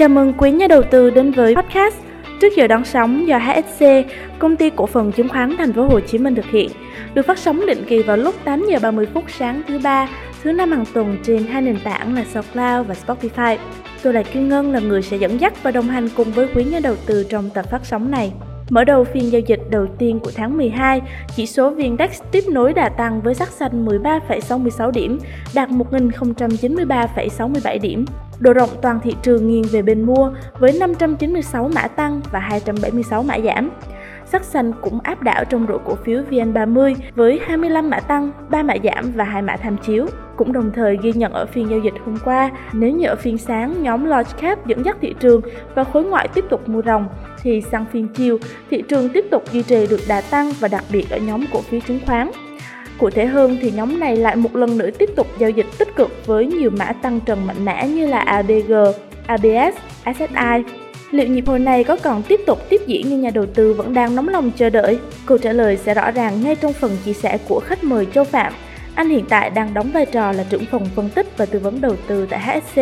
Chào mừng quý nhà đầu tư đến với podcast Trước giờ đón sóng do HSC, công ty cổ phần chứng khoán Thành phố Hồ Chí Minh thực hiện, được phát sóng định kỳ vào lúc 8 giờ 30 phút sáng thứ ba, thứ năm hàng tuần trên hai nền tảng là SoundCloud và Spotify. Tôi là Kim Ngân là người sẽ dẫn dắt và đồng hành cùng với quý nhà đầu tư trong tập phát sóng này. Mở đầu phiên giao dịch đầu tiên của tháng 12, chỉ số VN-Index tiếp nối đà tăng với sắc xanh 13,66 điểm, đạt 1.093,67 điểm. Độ rộng toàn thị trường nghiêng về bên mua với 596 mã tăng và 276 mã giảm. Sắc xanh cũng áp đảo trong rổ cổ phiếu VN30 với 25 mã tăng, 3 mã giảm và 2 mã tham chiếu. Cũng đồng thời ghi nhận ở phiên giao dịch hôm qua, nếu như ở phiên sáng nhóm large cap dẫn dắt thị trường và khối ngoại tiếp tục mua ròng, thì sang phiên chiều, thị trường tiếp tục duy trì được đà tăng và đặc biệt ở nhóm cổ phiếu chứng khoán. Cụ thể hơn thì nhóm này lại một lần nữa tiếp tục giao dịch tích cực với nhiều mã tăng trần mạnh mẽ như là ABG, ABS, SSI. Liệu nhịp hồi này có còn tiếp tục tiếp diễn như nhà đầu tư vẫn đang nóng lòng chờ đợi? Câu trả lời sẽ rõ ràng ngay trong phần chia sẻ của khách mời Châu Phạm. Anh hiện tại đang đóng vai trò là trưởng phòng phân tích và tư vấn đầu tư tại HSC.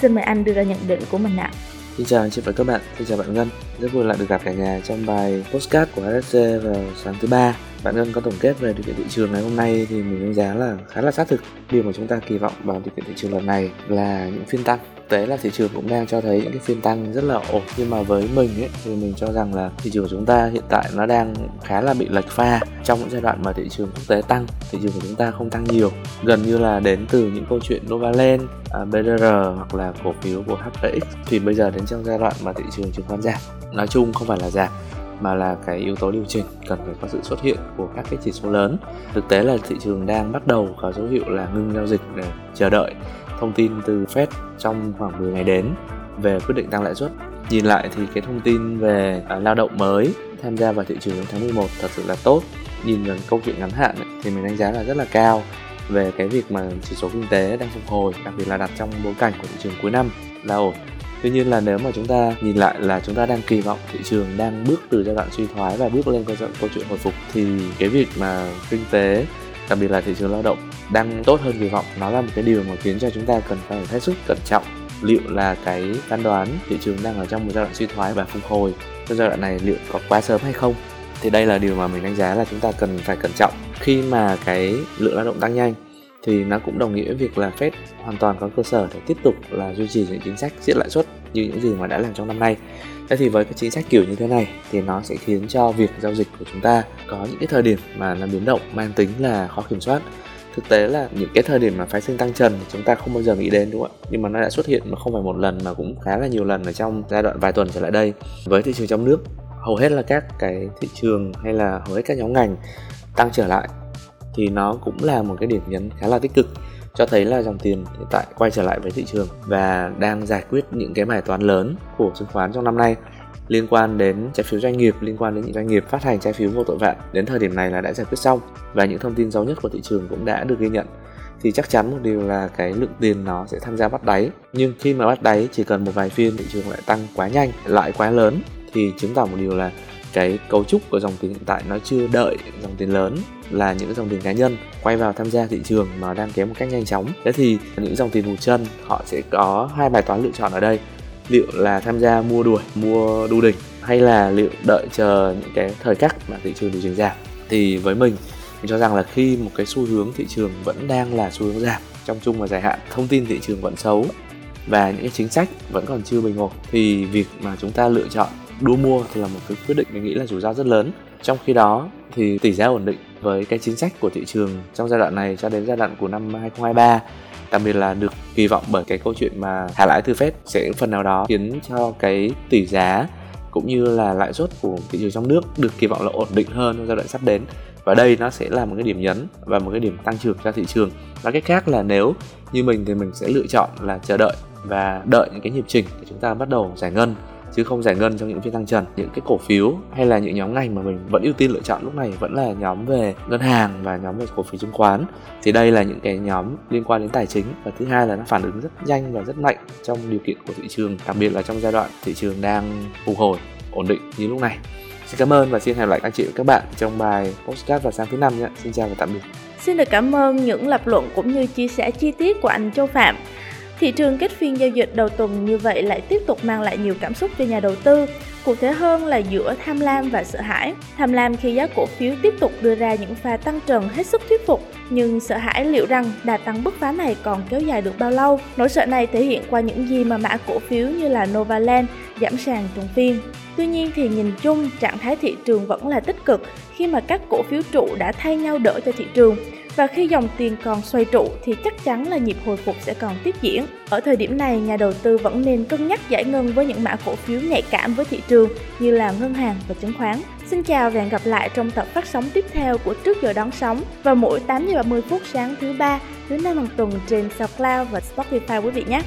Xin mời anh đưa ra nhận định của mình ạ. Xin chào anh chị và các bạn, xin chào bạn Ngân. Rất vui lại được gặp cả nhà trong bài postcard của HSC vào sáng thứ ba. Bạn Ngân có tổng kết về điều kiện thị trường ngày hôm nay thì mình đánh giá là khá là xác thực. Điều mà chúng ta kỳ vọng vào điều kiện thị trường lần này là những phiên tăng. Tế là thị trường cũng đang cho thấy những cái phiên tăng rất là ổn. Nhưng mà với mình ấy thì mình cho rằng là thị trường của chúng ta hiện tại nó đang khá là bị lệch pha trong những giai đoạn mà thị trường quốc tế tăng. Thị trường của chúng ta không tăng nhiều. Gần như là đến từ những câu chuyện Novaland, à, BDR hoặc là cổ phiếu của HPX thì bây giờ đến trong giai đoạn mà thị trường chứng khoán giảm. Nói chung không phải là giảm mà là cái yếu tố điều chỉnh cần phải có sự xuất hiện của các cái chỉ số lớn thực tế là thị trường đang bắt đầu có dấu hiệu là ngưng giao dịch để chờ đợi thông tin từ Fed trong khoảng 10 ngày đến về quyết định tăng lãi suất. Nhìn lại thì cái thông tin về uh, lao động mới tham gia vào thị trường trong tháng 11 thật sự là tốt. Nhìn vào câu chuyện ngắn hạn ấy, thì mình đánh giá là rất là cao về cái việc mà chỉ số kinh tế đang phục hồi, đặc biệt là đặt trong bối cảnh của thị trường cuối năm là ổn. Tuy nhiên là nếu mà chúng ta nhìn lại là chúng ta đang kỳ vọng thị trường đang bước từ giai đoạn suy thoái và bước lên giai đoạn câu chuyện hồi phục, thì cái việc mà kinh tế, đặc biệt là thị trường lao động đang tốt hơn kỳ vọng, nó là một cái điều mà khiến cho chúng ta cần phải hết sức cẩn trọng. Liệu là cái phán đoán thị trường đang ở trong một giai đoạn suy thoái và phục hồi trong giai đoạn này liệu có quá sớm hay không, thì đây là điều mà mình đánh giá là chúng ta cần phải cẩn trọng. Khi mà cái lượng lao động tăng nhanh thì nó cũng đồng nghĩa với việc là Fed hoàn toàn có cơ sở để tiếp tục là duy trì những chính sách siết lãi suất như những gì mà đã làm trong năm nay. Thế thì với cái chính sách kiểu như thế này thì nó sẽ khiến cho việc giao dịch của chúng ta có những cái thời điểm mà nó biến động mang tính là khó kiểm soát. Thực tế là những cái thời điểm mà phái sinh tăng trần chúng ta không bao giờ nghĩ đến, đúng không ạ? Nhưng mà nó đã xuất hiện mà không phải một lần mà cũng khá là nhiều lần ở trong giai đoạn vài tuần trở lại đây. Với thị trường trong nước, hầu hết là các cái thị trường hay là hầu hết các nhóm ngành tăng trở lại thì nó cũng là một cái điểm nhấn khá là tích cực, cho thấy là dòng tiền hiện tại quay trở lại với thị trường và đang giải quyết những cái bài toán lớn của chứng khoán trong năm nay liên quan đến trái phiếu doanh nghiệp, liên quan đến những doanh nghiệp phát hành trái phiếu vô tội vạ đến thời điểm này là đã giải quyết xong và những thông tin giàu nhất của thị trường cũng đã được ghi nhận. Thì chắc chắn một điều là cái lượng tiền nó sẽ tham gia bắt đáy. Nhưng khi mà bắt đáy, chỉ cần một vài phiên thị trường lại tăng quá nhanh, lại quá lớn, thì chứng tỏ một điều là cái cấu trúc của dòng tiền hiện tại nó chưa đợi dòng tiền lớn là những dòng tiền cá nhân quay vào tham gia thị trường mà đang kém một cách nhanh chóng. Thế thì những dòng tiền hụt chân, họ sẽ có hai bài toán lựa chọn ở đây. Liệu là tham gia mua đuổi, mua đu đỉnh, hay là liệu đợi chờ những cái thời khắc mà thị trường điều chỉnh giảm? Thì với mình mình cho rằng là khi một cái xu hướng thị trường vẫn đang là xu hướng giảm, trong chung và dài hạn, thông tin thị trường vẫn xấu và những cái chính sách vẫn còn chưa bình ổn, thì việc mà chúng ta lựa chọn đua mua thì là một cái quyết định mình nghĩ là rủi ro rất lớn. Trong khi đó thì tỷ giá ổn định với cái chính sách của thị trường trong giai đoạn này cho đến giai đoạn của năm 2023 đặc biệt là được kỳ vọng bởi cái câu chuyện mà hạ lãi từ Fed sẽ phần nào đó khiến cho cái tỷ giá cũng như là lãi suất của thị trường trong nước được kỳ vọng là ổn định hơn trong giai đoạn sắp đến. Và đây nó sẽ là một cái điểm nhấn và một cái điểm tăng trưởng cho thị trường. Và cách khác là nếu như mình thì mình sẽ lựa chọn là chờ đợi và đợi những cái nhịp trình để chúng ta bắt đầu giải ngân chứ không giải ngân trong những phiên tăng trần những cái cổ phiếu hay là những nhóm ngành mà mình vẫn ưu tiên lựa chọn lúc này vẫn là nhóm về ngân hàng và nhóm về cổ phiếu chứng khoán thì đây là những cái nhóm liên quan đến tài chính và thứ hai là nó phản ứng rất nhanh và rất mạnh trong điều kiện của thị trường, đặc biệt là trong giai đoạn thị trường đang phục hồi, ổn định như lúc này Xin cảm ơn và xin hẹn lại anh chị và các bạn trong bài postcard vào sáng thứ năm nhé. Xin chào và tạm biệt. Xin được cảm ơn những lập luận cũng như chia sẻ chi tiết của anh Châu Phạm. Thị trường kết phiên giao dịch đầu tuần như vậy lại tiếp tục mang lại nhiều cảm xúc cho nhà đầu tư, cụ thể hơn là giữa tham lam và sợ hãi. Tham lam khi giá cổ phiếu tiếp tục đưa ra những pha tăng trần hết sức thuyết phục, nhưng sợ hãi liệu rằng đà tăng bứt phá này còn kéo dài được bao lâu. Nỗi sợ này thể hiện qua những gì mà mã cổ phiếu như là Novaland giảm sàn trong phiên. Tuy nhiên thì nhìn chung trạng thái thị trường vẫn là tích cực khi mà các cổ phiếu trụ đã thay nhau đỡ cho thị trường và khi dòng tiền còn xoay trụ thì chắc chắn là nhịp hồi phục sẽ còn tiếp diễn. Ở thời điểm này, nhà đầu tư vẫn nên cân nhắc giải ngân với những mã cổ phiếu nhạy cảm với thị trường như là ngân hàng và chứng khoán. Xin chào và hẹn gặp lại trong tập phát sóng tiếp theo của Trước giờ đón sóng vào mỗi 8 giờ 30 phút sáng thứ ba, thứ năm hàng tuần trên SoundCloud và Spotify quý vị nhé.